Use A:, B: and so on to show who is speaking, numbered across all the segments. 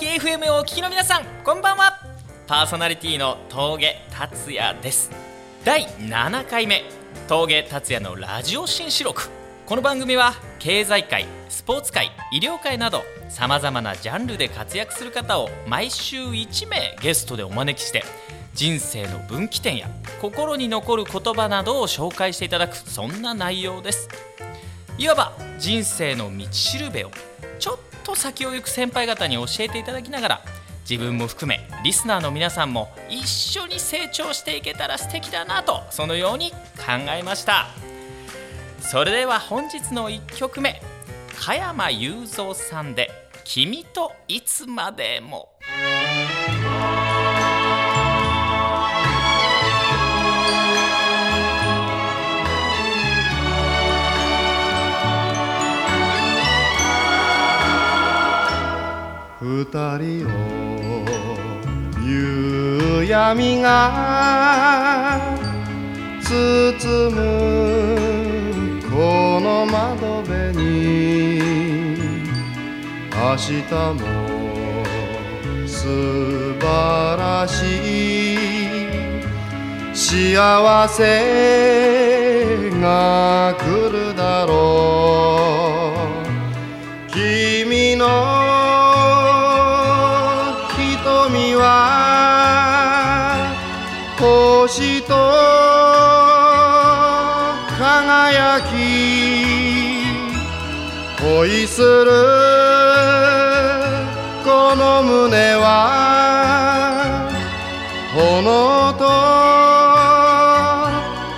A: 崎 FM をお聞きの皆さんこんばんは。パーソナリティの峠達也です。第7回目峠達也のラジオ新四録。この番組は経済界スポーツ界医療界などさまざまなジャンルで活躍する方を毎週1名ゲストでお招きして人生の分岐点や心に残る言葉などを紹介していただくそんな内容です。いわば人生の道しるべをと先を行く先輩方に教えていただきながら自分も含めリスナーの皆さんも一緒に成長していけたら素敵だなとそのように考えました。それでは本日の1曲目加山雄三さんで「君といつまでも」
B: 二人を夕闇が包むこの窓辺に明日も素晴らしい幸せが来るだろう。君の瞳は星と輝き恋するこの胸は炎と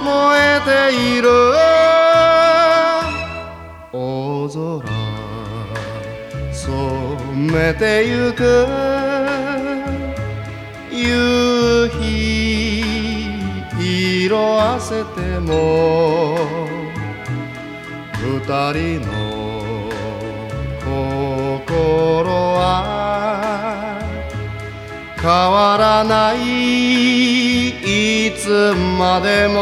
B: 燃えている大空染めてゆく夕日色あせても二人の心は変わらないいつまでも。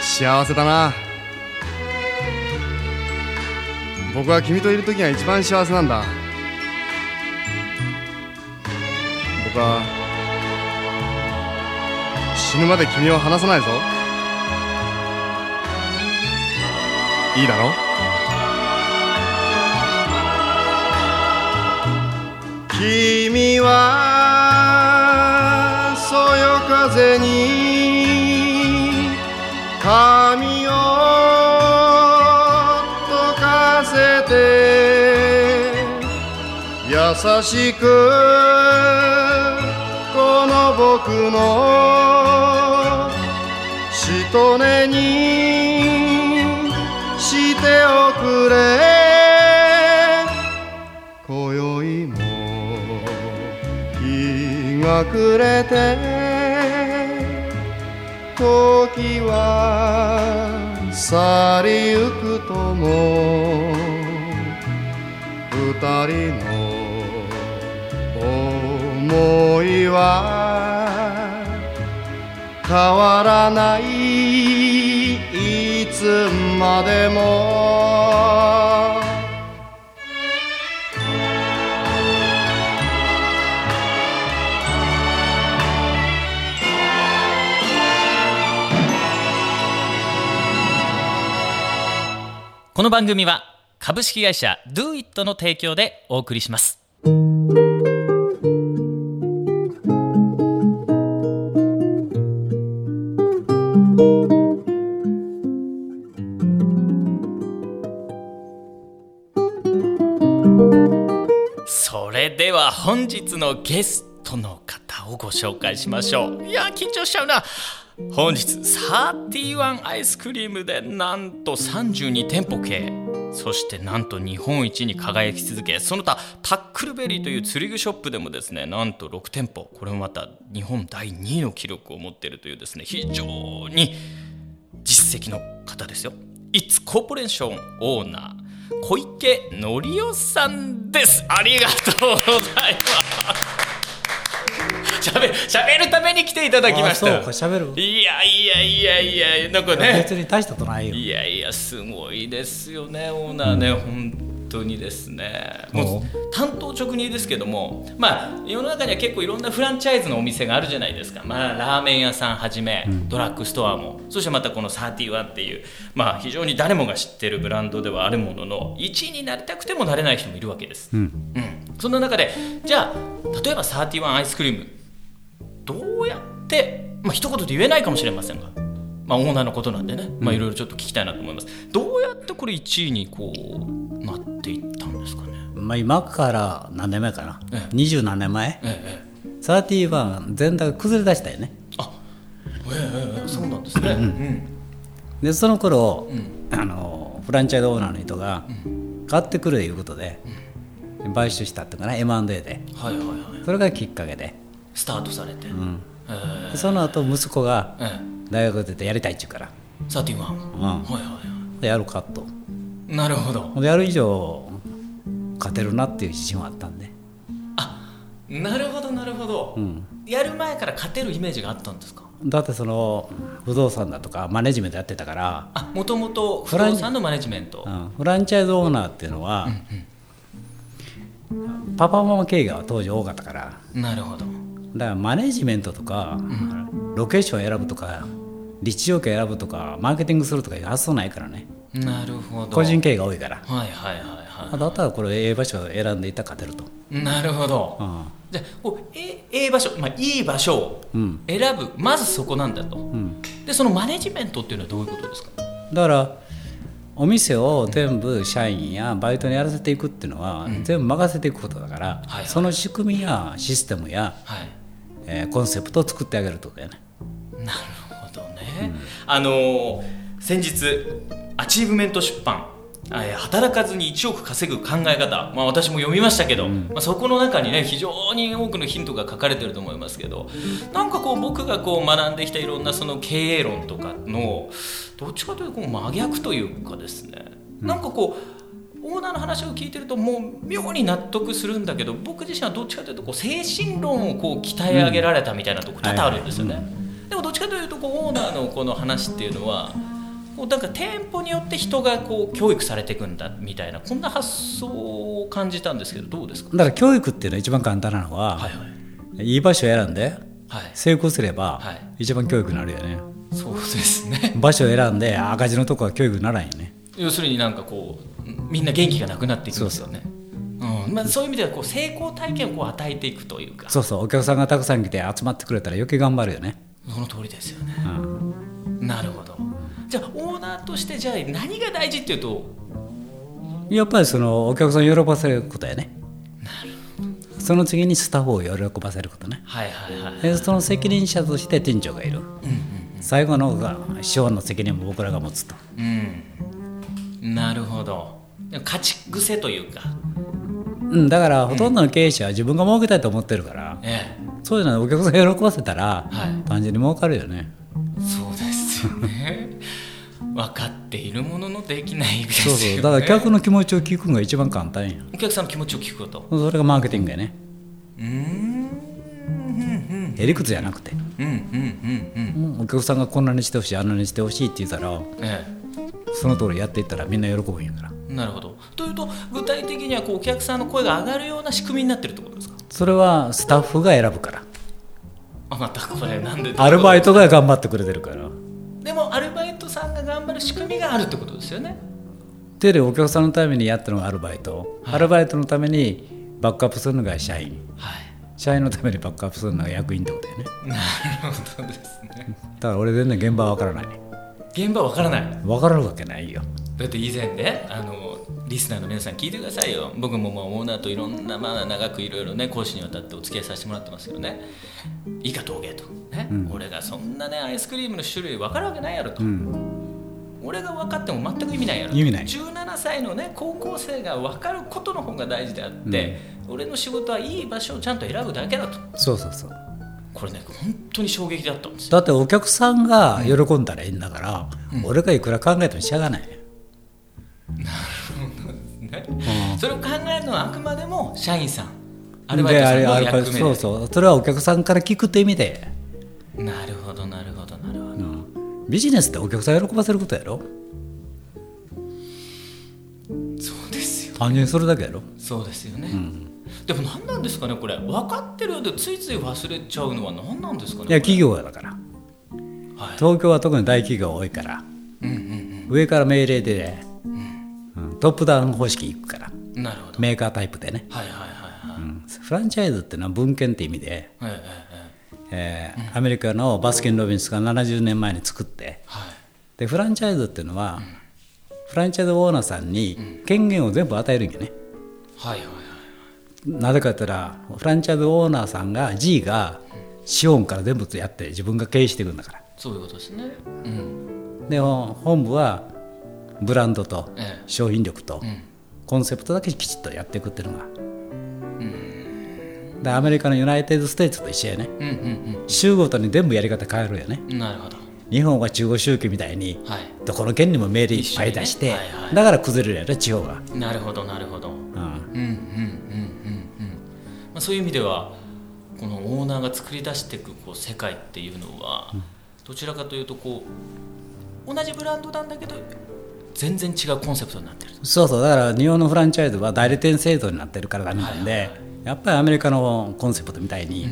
B: 幸せだな。僕は君といる時が一番幸せなんだ。僕は死ぬまで君を離さないぞ。いいだろ？君はそよ風に髪しくこの僕のしとねにしておくれ。今宵も日が暮れて時は去りゆくとも。二人の思いは変わらないいつまでも。
A: この番組は株式会社 DoIt の提供でお送りします。それでは本日のゲストの方をご紹介しましょう。いや緊張しちゃうな。本日31アイスクリームでなんと32店舗経営。そしてなんと日本一に輝き続けその他タックルベリーという釣り具ショップでもですねなんと6店舗。これもまた日本第2位の記録を持っているというですね非常に実績の方ですよ。It's コーポレーションオーナー小池則夫さんです。ありがとうございます。しゃべしゃべるために来ていただきました。
C: あそうか喋る？
A: いやいやいやいやなんかね。
C: 別に大したことないよ。
A: いやいやすごいですよねオーナーね、本当にですね。もう。担当直入ですけどもまあ世の中には結構いろんなフランチャイズのお店があるじゃないですか、まあ、ラーメン屋さんはじめ、ドラッグストアもそしてまたこの31っていう、まあ、非常に誰もが知ってるブランドではあるものの1位になりたくてもなれない人もいるわけです、
C: うん。
A: うん、そんな中でじゃあ例えば31アイスクリームどうやって、まあ一言で言えないかもしれませんが、まあ、オーナーのことなんでね、まあ、いろいろちょっと聞きたいなと思います、どうやってこれ1位にこうなっていったんですかね。
C: まあ今から何年前かな。
A: ええ。
C: 二十何年前？
A: えええ
C: 31全体が崩れ出したよね。
A: えあええええそうなんですね、うん。
C: でその頃、あのフランチャイズオーナーの人が買ってくれいうことで、買収したっていうかな M&A で。
A: はいはいはい
C: それがきっかけで、
A: スタートされて、
C: うん。
A: え。
C: でその後息子が
A: ええ
C: 大学出てやりたいっちゅうから、
A: え31、は？い
C: うん、
A: はいは
C: でやるかと。
A: いなるほど。
C: やる以上勝てるなっていう自信はあったんで、
A: なるほどなるほど、
C: うん、
A: やる前から勝てるイメージがあったんですか？
C: だってその不動産だとかマネジメントやってたから、
A: あもともと不動産のマネジメント。
C: うん、フランチャイズオーナーっていうのは、パパママ経営が当時多かったから。
A: なるほど
C: だからマネジメントとか、ロケーション選ぶとか立地条件選ぶとかマーケティングするとかいう発想ないからね。
A: なるほど。
C: 個人経営が多いから。
A: はいはいはいは
C: だったらこれええ場所を選んでいったら勝てると、
A: いなるほど。
C: うん。
A: じゃあこうえええ場所、まあ、いい場所を
C: うん。
A: 選ぶまずそこなんだと。
C: うん、
A: でそのマネジメントっていうのはどういうことですか？
C: だからお店を全部社員やバイトにやらせていくっていうのは、全部任せていくことだから、
A: はいはい。
C: その仕組みやシステムや、
A: はい
C: えーコンセプトを作ってあげるとだよね。
A: なるほどね、あのー先日アチーブメント出版えー働かずに1億稼ぐ考え方、まあ、私も読みましたけど、まあ、そこの中にね非常に多くのヒントが書かれてると思いますけどなんかこう僕がこう学んできたいろんなその経営論とかのどっちかというとこう真逆というかですね、なんかこうオーナーの話を聞いてるともう妙に納得するんだけど僕自身はどっちかというとこう精神論をこう鍛え上げられたみたいなところ多々あるんですよね。でもどっちかというとこうオーナーのこの話っていうのはこうなんか店舗によって人がこう教育されていくんだみたいなこんな発想を感じたんですけどどうですか？
C: だから教育っていうのは一番簡単なのは、
A: はいはい。
C: い、い場所を選んで
A: はい
C: 成功すれば、
A: はい
C: 一番教育になるよね。
A: そうですね。
C: 場所を選んで赤字のとこは教育にならんよね。
A: 要するになんかこうみんな元気がなくなっていくんですよね。うん。まあ、そういう意味ではこう成功体験をこう与えていくというか。
C: そうそう。お客さんがたくさん来て集まってくれたら余計頑張るよね、
A: その通りですよね。
C: うん。
A: なるほど。じゃあオーナーとしてじゃあ何が大事っていうと？
C: やっぱりそのお客さんを喜ばせることやね。その次にスタッフを喜ばせることね。
A: はいはいはい
C: でその責任者として店長がいる、最後のが資本の責任も僕らが持つと。
A: うん。なるほど勝ち癖というか。
C: うん、だからほとんどの経営者は自分が儲けたいと思ってるから、
A: え
C: そういうのはお客さんを喜ばせたら、
A: はい。
C: 単純に儲かるよね。
A: えそうですよね。分かっているもののできないです
C: そう
A: よね。
C: そうだから客の気持ちを聞くのが一番簡単や
A: お客さんの気持ちを聞くこと。
C: それがマーケティングやね。
A: うーん。
C: へりくつじゃなくて、
A: うんうんうんうん。
C: うんお客さんがこんなにしてほしいあんなにしてほしいって言ったら
A: え
C: その通りやっていったらみんな喜ぶんやから。
A: えなるほど。というと具体的にはこうお客さんの声が上がるような仕組みになってるってことですか？
C: それはスタッフが選ぶから。
A: あまたこれなんで
C: アルバイトが頑張ってくれてるから。
A: でもアルバイトさんが頑張る仕組みがあるってことですよね。
C: テレお客さんのためにやったのがアルバイト、アルバイトのためにバックアップするのが社員。
A: はい。
C: 社員のためにバックアップするのが役員ってことやね。
A: なるほどですね。
C: だから俺全然現場は分からない
A: 現場わからない。
C: 分からるわけないよ。
A: だって以前ねあのリスナーの皆さん聞いてくださいよ。僕ももうオーナーといろんな、まあ、長くいろいろね講師にわたってお付き合いさせてもらってますけどね。以下陶芸と、ね。俺がそんなねアイスクリームの種類分かるわけないやろと、俺が分かっても全く意味ないやろと。
C: 意味ない。
A: 17歳のね高校生が分かることの方が大事であって、俺の仕事はいい場所をちゃんと選ぶだけだと。
C: そうそうそう
A: これね本当に衝撃だったんですよ。
C: だってお客さんが喜んだらいいんだから、俺がいくら考えてもしゃがない、
A: ねそれを考えるのはあくまでも社員さん。アルバイトさんの役目で。
C: そうそう。それはお客さんから聞くって意味で、
A: なるほどなるほどなるほど。
C: うん。ビジネスってお客さん喜ばせることやろ？
A: そうですよ
C: 単純にそれだけやろ？
A: そうですよね、でも何なんですかねこれ。分かってるようでついつい忘れちゃうのは何なんですかね
C: いや企業やだから。
A: はい。
C: 東京は特に大企業多いから。
A: うんうん
C: 上から命令で、うん。トップダウン方式いくから。
A: うんなるほど。
C: メーカータイプでね、
A: はいはいはいはい、
C: うん。フランチャイズっていうのは文献って意味で、
A: えええええ
C: え。ーアメリカのバスキン・ロビンスが70年前に作って。
A: えはい。
C: でフランチャイズっていうのは、フランチャイズオーナーさんに権限を全部与えるんよね、
A: はいはいはい
C: なぜかって言ったらフランチャイズオーナーさんが G が資本から全部やって自分が経営していくんだから。
A: そういうことですね。うん。
C: で本部はブランドと
A: え
C: 商品力とコンセプトだけきちっとやっていくっていうのが、でアメリカの United States と一緒やね。
A: うんうん
C: 州ごとに全部やり方変えるよね。
A: うんなるほど。
C: 日本は中央集権みたいに
A: はい。
C: どこの県にも命令いっぱい出して、
A: ね。はいはい。
C: だから崩れるやろ地方が、
A: なるほどなるほどまあそういう意味ではこのオーナーが作り出していくこう世界っていうのはどちらかというとこう同じブランドなんだけど全然違うコンセプトになってる。
C: そうそうだから日本のフランチャイズは代理店制度になってるからダメなんで、
A: はいはい。は
C: やっぱりアメリカのコンセプトみたいに、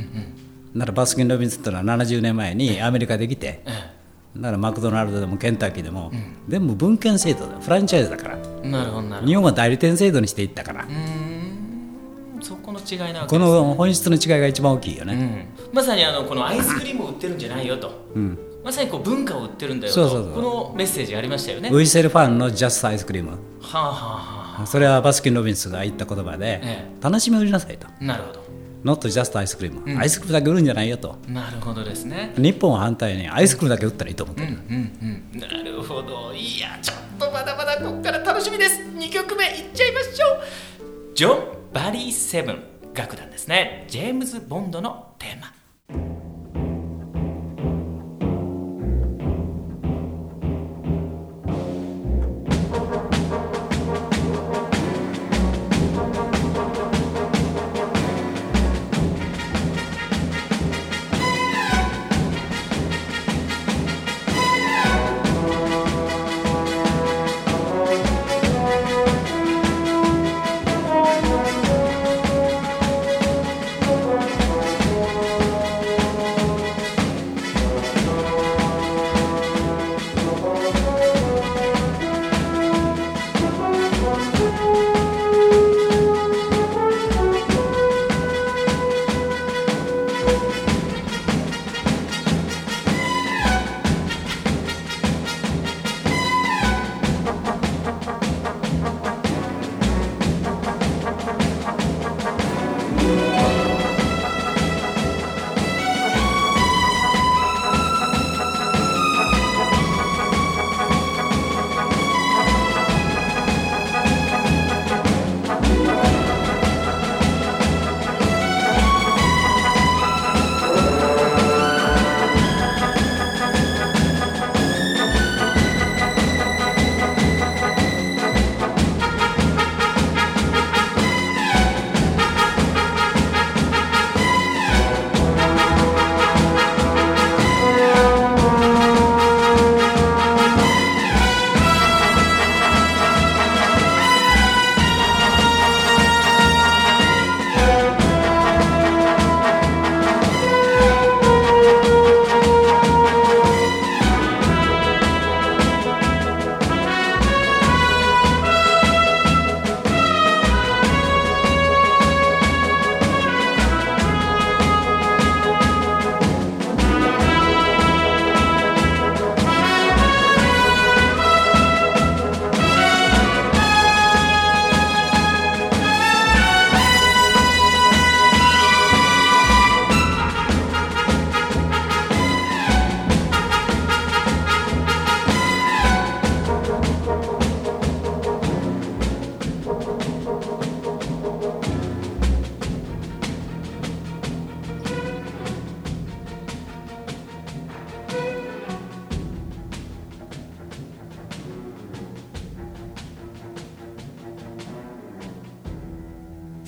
C: ならバスキン・ロビンスっていうのは70年前にアメリカできて、
A: え
C: だからマクドナルドでもケンタッキーでも、全部分権制度だフランチャイズだから。
A: えなるほどなるほど。
C: 日本は代理店制度にしていったから、
A: うーんそこの違いなわけね。
C: の本質の違いが一番大きいよ
A: う
C: ね、
A: ん、まさにあのこのアイスクリームを売ってるんじゃないよと、
C: うん。
A: まさにこう文化を売ってるんだよと。
C: そうそう
A: このメッセージありましたよね。
C: ウイセルファンのジャストアイスクリーム。
A: はあ、はあは
C: それはバスキン・ロビンスが言った言葉で、
A: え
C: 楽しみを売りなさいと。
A: あ、なるほど。
C: Not just アイスクリーム、アイスクリームだけ売るんじゃないよと。
A: なるほどですね。
C: 日本は反対にアイスクリームだけ売ったらいいと思ってる、
A: うんうん、なるほど。いやちょっとまだまだここから楽しみです。2曲目いっちゃいましょう。ジョン・バリー・セブン楽団ですね。ジェームズ・ボンドのテーマ。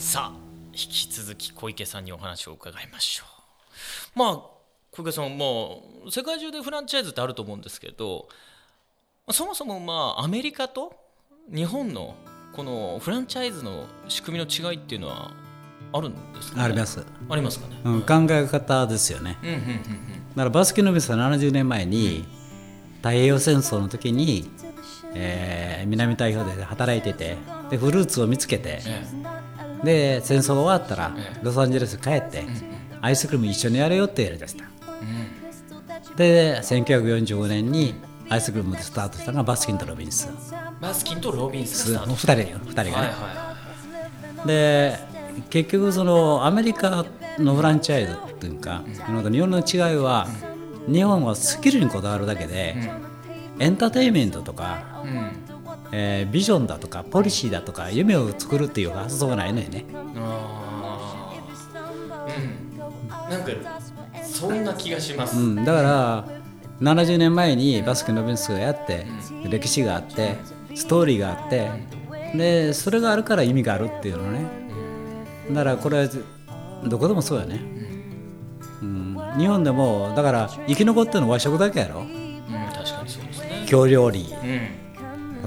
A: さあ引き続き小池さんにお話を伺いましょう。まあ小池さんもう世界中でフランチャイズってあると思うんですけどそもそもまあアメリカと日本のこのフランチャイズの仕組みの違いっていうのはあるんですか、ね、
C: あります、
A: ありますかね、
C: うん、考え方ですよね。
A: うんうんうん
C: だからバスキノビスは70年前に太平洋戦争の時に、えー南太平洋で働いててでフルーツを見つけて
A: え
C: で戦争が終わったら
A: ええ
C: ロサンゼルス帰ってアイスクリーム一緒にやれよってやりだした。
A: えうん。
C: で1945年にアイスクリームでスタートしたのがバスキンとロビンス。
A: バスキンとロビンスがスタート。
C: 2人よ2人がね、
A: はいはいはい
C: で結局そのアメリカのフランチャイズっていうか、なんか日本の違いは、日本はスキルにこだわるだけで、エンターテインメントとか、
A: うん
C: えービジョンだとかポリシーだとか夢を作るっていう発想がないのよね。
A: あー。うん。なんかそんな気がします、
C: うん、だから70年前にバスケのベンスがやって、歴史があってストーリーがあってでそれがあるから意味があるっていうのね。だからこれはどこでもそうやね、うん、日本でもだから生き残ってるのは和食だけやろ。
A: うん、確かにそうですね。
C: 京料理。
A: うん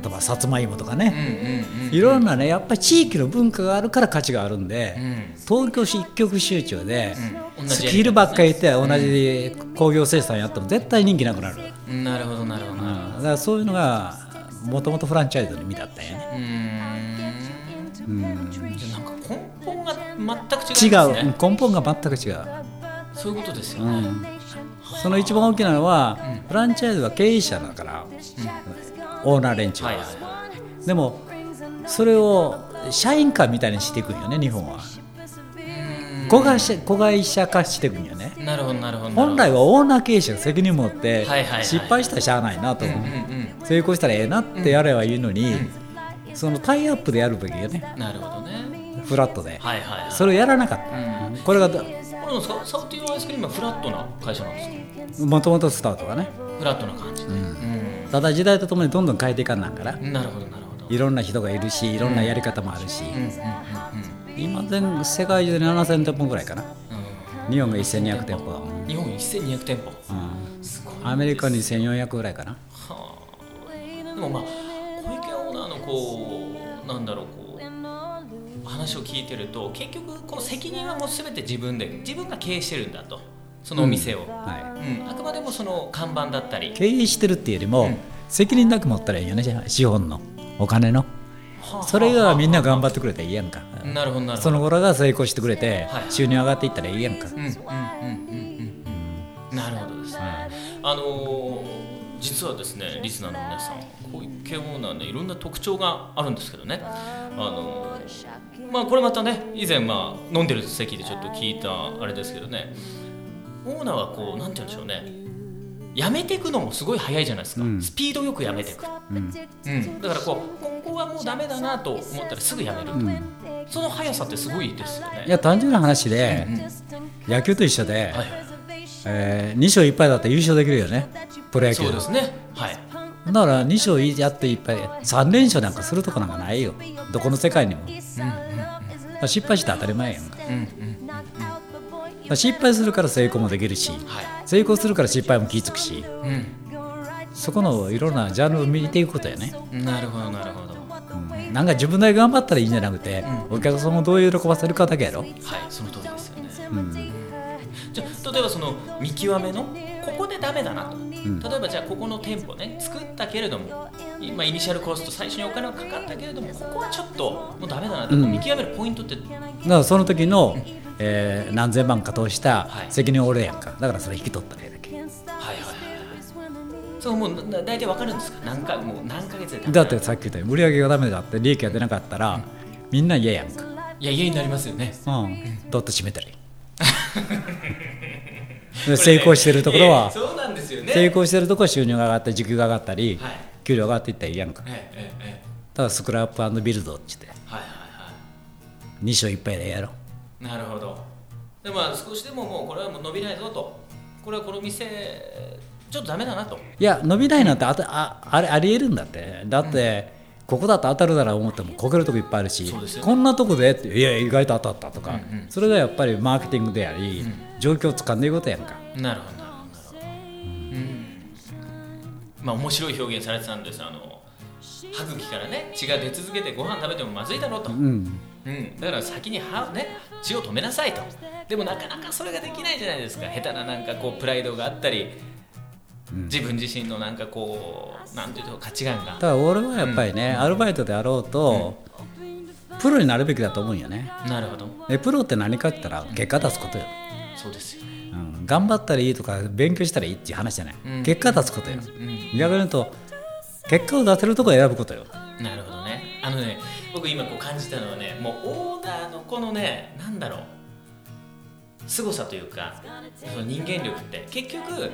C: 例えばさつまいもとか
A: うん
C: ね、いろんなねやっぱり地域の文化があるから価値があるんで、
A: うん。
C: 東京市一極集中で、
A: うん。
C: スキルばっかり言って同じ工業生産やっても絶対人気なくなる、
A: うんなるほどなるほど。
C: うん。
A: なるほ
C: だからそういうのがもともとフランチャイズの意味だったん。やね
A: どうーん
C: うん
A: 根本が全く違うん
C: 違う。根本が全く違う、
A: そういうことですよね、
C: うん、その一番大きなのは、フランチャイズは経営者だから、オーナー連中は、
A: はいはいは
C: でもそれを社員化みたいにしていくんよね日本は。子会社子会社化していくんよね。
A: いなるほどなるほど。
C: 本来はオーナー経営者が責任持って
A: はいはいはい。
C: 失敗したらしゃあないなと思う、
A: うんうん
C: 成功したらええなってやればいいのに、そのタイアップでやるべきよね。
A: なるほどね。
C: フラットで、
A: はいはいはい。
C: それをやらなかった、これが
A: これなんですかサウティーアイスクリームはフラットな会社なんですか？
C: もともとスタートがね。
A: フラットな感じで、うん
C: ただ時代とともにどんどん変えていかんなんから、
A: なるほどなるほど。
C: いろんな人がいるしいろんなやり方もあるし、今全世界中で7000店舗ぐらいかな。
A: うん。
C: 日本が1200店舗。だもん、
A: 日本1200店舗。
C: うん。
A: すごい
C: アメリカに1400ぐらいかな。
A: はあ。でもまあ小池オーナーのこうなんだろうこう話を聞いてると結局この責任はもう全て自分で自分が経営してるんだとそのお店を、
C: は
A: うん。あくまでもその看板だったり。
C: い、経営してるっていうよりも、
A: うん。
C: 責任なく持ったらいいよね資本のお金の。
A: はあ。
C: それがみんな頑張ってくれたらいいやんか。
A: なるほどなるほど。
C: その頃が成功してくれて、
A: はい。
C: 収入上がっていったらいいやんか、
A: うんうんうんうんうん。うんなるほどですね、あのー実はですねリスナーの皆さん小池オーナーねいろんな特徴があるんですけどね。あのーまあこれまたね以前まあ飲んでる席でちょっと聞いたあれですけどねオーナーはこうなんて言うんでしょうね。やめていくのもすごい早いじゃないですか、
C: うん。
A: スピードよくやめていく、
C: うん。
A: うん、だからこうここはもうダメだなと思ったらすぐやめる、
C: うん。
A: その速さってすごいですよね。
C: いや単純な話で、
A: うん
C: 野球と一緒で、
A: はいはい。
C: え2勝1敗だったら優勝できるよね。プロ野球
A: そうですね。はい。
C: だから2勝やって1敗3連勝なんかするとこなんかないよ。どこの世界にも、だから失敗して当たり前やんか。
A: うんうん
C: ら失敗するから成功もできるし
A: はい。
C: 成功するから失敗も気ぃつくし
A: うん。
C: そこのいろんなジャンルを見ていくことやね、
A: なるほどなるほど。
C: うん。なんか自分だけ頑張ったらいいんじゃなくて、お客さんをどう喜ばせるかだけやろ、
A: はいその通りですよね。
C: うん。
A: じゃあ例えばその見極めのここでダメだなと、例えばじゃあここの店舗ね作ったけれども今イニシャルコスト最初にお金はかかったけれどもここはちょっともうダメだなと、
C: うん。
A: 見極めるポイントって
C: だからその時の、えー何千万か投した
A: はい。
C: 責任は俺やんか。だからそれ引き取ったらええだけ。
A: はいはいそうもうな大体わかるんですか？何かもう何ヶ月で
C: だってさっき言ったように売り上げがダメだって利益が出なかったら、みんな嫌やんか、
A: いや家になりますよね。
C: うん、どっと閉めたらいいで成功してるところは
A: ですよね。
C: 成功してるところは収入が上がって時給が上がったり、
A: はい。
C: 給料が上がっていったらいいやんか。だ
A: えええええ。
C: からスクラップビルドって言って
A: えはいはい。は
C: 2勝1敗でやろ
A: いなるほど。でまあ少しでももうこれはもう伸びないぞと。これはこの店ちょっとダメだなと。
C: いや伸びないなんてあたああれありえるんだって。だって、ここだと当たるだろう思ってもこけるとこいっぱいあるし
A: そうですよ
C: こんなとこでっていや意外と当たったとか、
A: うんうん。
C: それがやっぱりマーケティングであり、状況をつかんでいくことやんか。
A: なるほどまあ面白い表現されてたんです。あの歯茎からね血が出続けてご飯食べてもまずいだろうと、
C: うん。
A: うん、だから先に歯、ね、血を止めなさいと。でもなかなかそれができないじゃないですか。下手ななんかこうプライドがあったり、自分自身のなんかこうなんていうの価値観が。
C: だから俺はやっぱりね、アルバイトであろうと、プロになるべきだと思うんよね。
A: なるほど。
C: でプロって何かって言ったら結果出すことよ、
A: そうですよね
C: うん、頑張ったらいいとか勉強したらいいっていう話じゃない、
A: うん。
C: 結果出すことよ、
A: うん。
C: 逆に言うと結果を出せるところを選ぶことよ。
A: なるほどね。あのね僕今こう感じたのはねもうオーナーのこのねなんだろう。凄さというかその人間力って。結局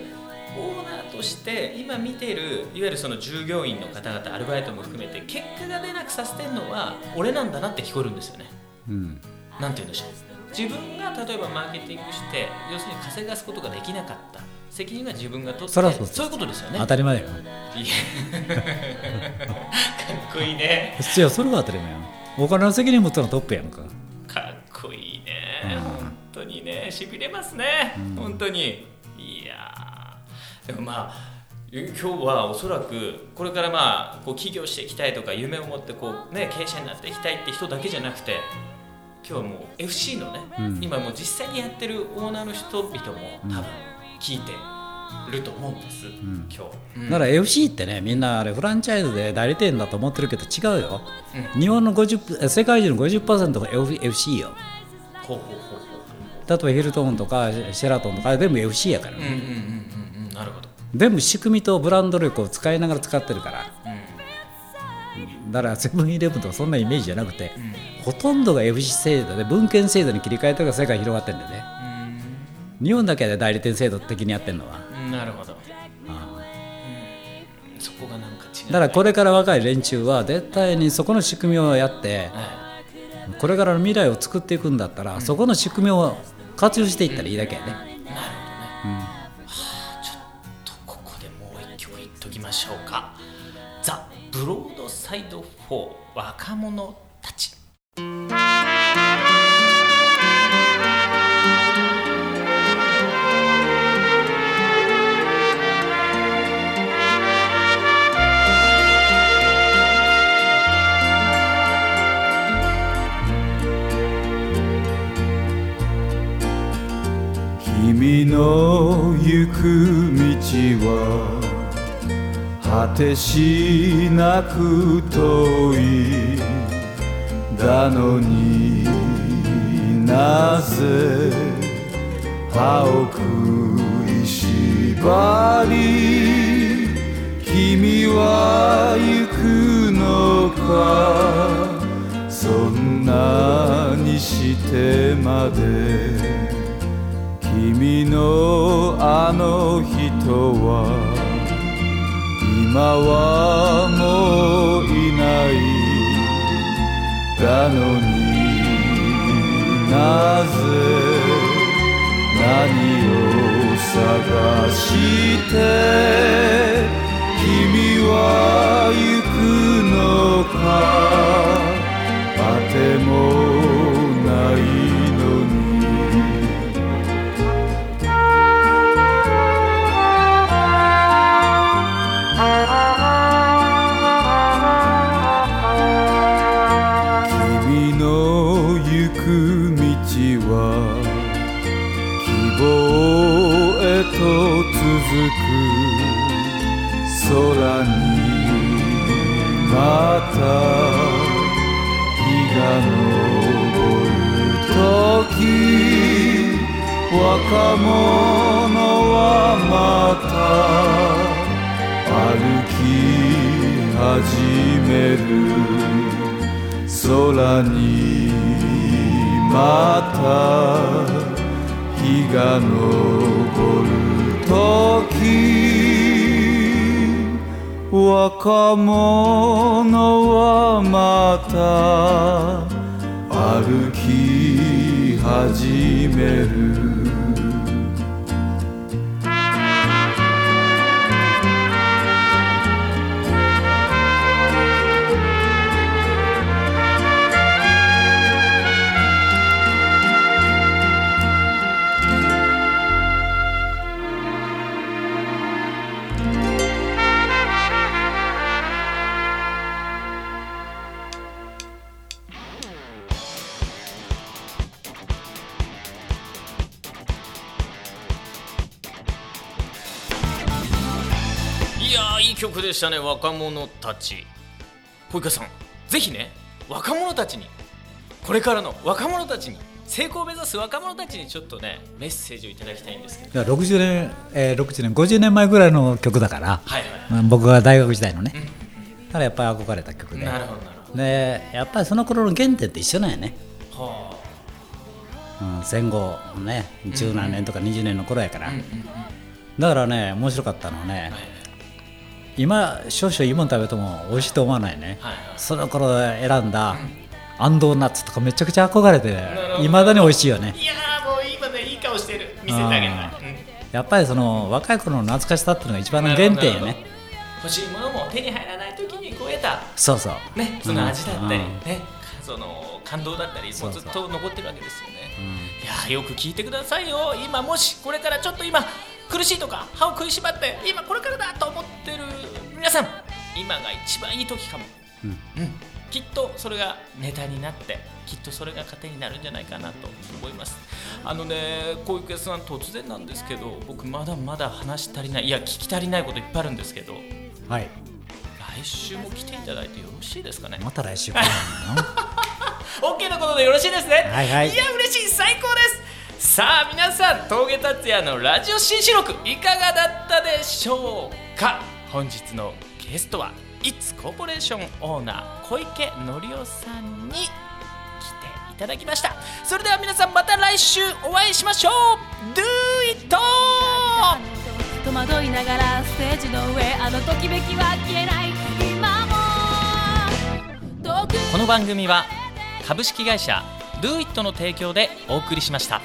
A: オーナーとして今見てるいわゆるその従業員の方々アルバイトも含めて結果が出なくさせてるのは俺なんだなって聞こえるんですよね。
C: うん。
A: なんて言うんでしょう自分が例えばマーケティングして要するに稼がすことができなかった。責任は自分が取って
C: そそう
A: いうことですよね。
C: 当たり前よ。
A: かっこいいね。
C: いやそれは当たり前よお金の責任持つのはトップやんか。
A: かっこいいね、
C: うん。
A: 本当にね。しびれますね、本当に。いやー。でもまあ今日はおそらくこれからまあこう起業していきたいとか夢を持ってこう、ね、経営者になっていきたいって人だけじゃなくて今日はもう FC のね、
C: うん。
A: 今もう実際にやってるオーナーの人々も多分聞いてると思うんです、
C: ん。
A: 今日、うん。
C: だから FC ってねみんなあれフランチャイズで代理店だと思ってるけど違うよ、
A: う
C: 日本の50え世界中の50%が F- FC よ。
A: ほうほうほうほう。
C: 例えばヒルトンとかシェラトンとか全部 FC やからね、
A: うんうんうんうんうん。なるほど、
C: 全部仕組みとブランド力を使いながら使ってるから。
A: うん。
C: だからセブンイレブンとかそんなイメージじゃなくて、
A: うん
C: ほとんどが FC 制度で文献制度に切り替えたから世界広がってるんだよね。日本だけで代理店制度的にやってるのは、
A: うんなるほど。
C: あ
A: そこがなんか違う。
C: あだからこれから若い連中は絶対にそこの仕組みをやって
A: は
C: これからの未来を作っていくんだったら、そこの仕組みを活用していったらいいだけやね、
A: いなるほどね。
C: うん。
A: はあちょっとここでもう一曲いっときましょうか。ザ・ブロードサイド4若者
D: てしなく遠いだのになぜ歯を食いしばり君は行くのか。そんなにしてまで。君のあの人ははもういないだのになぜ何を探して君は行くのかあてもないた日が昇る時若者はまた歩き始める。空にまた日が昇る時若者はまた歩き始める「
A: いい曲でしたね若者たち。小池さんぜひね若者たちにこれからの若者たちに成功を目指す若者たちにちょっとねメッセージをいただきたいんですけど。
C: いや60年、えー、60年50年前ぐらいの曲だから、
A: はいはい。
C: まあ僕が大学時代のね、だからやっぱり憧れた曲で。
A: なるほどなるほ
C: でやっぱりその頃の原点って一緒なんやね、
A: どは
C: うん、戦後ね十何年とか20年の頃やから、だからね面白かったのはね、今少々いいもの食べても美味しいと思わないね、
A: はいはい。
C: その頃選んだ安藤ナッツとかめちゃくちゃ憧れていまだに美味しいよね。
A: いいやーもう今ねいい顔してる。見せてあげたい、
C: やっぱりその若い頃の懐かしさっていうのが一番の原点やね。
A: 欲しいものも手に入らない時にこう得た。
C: そうそう。
A: ねその味だったり、
C: うん。
A: ねその感動だったりもうずっと残ってるわけですよね。いやーよく聞いてくださいよ。今もしこれからちょっと今苦しいとか歯を食いしばって今これからだと思ってる皆さん今が一番いい時かも、
C: うん。
A: きっとそれがネタになってきっとそれが糧になるんじゃないかなと思います。あのね小池さん突然なんですけど僕まだまだ話し足りないいや聞き足りないこといっぱいあるんですけど
C: はい。
A: 来週も来ていただいてよろしいですかね？
C: また来週
A: OK の？ことでよろしいですね。
C: はいはい
A: や嬉しい。最高ですさあ皆さん峠達也のラジオ新四録いかがだったでしょうか？本日のゲストは It's コーポレーションオーナー小池則夫さんに来ていただきました。それでは皆さんまた来週お会いしましょう。Do it!
E: 戸惑いながらステージの上あのときめきは消えない。今も。
A: この番組は株式会社 Do it の提供でお送りしました。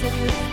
E: 切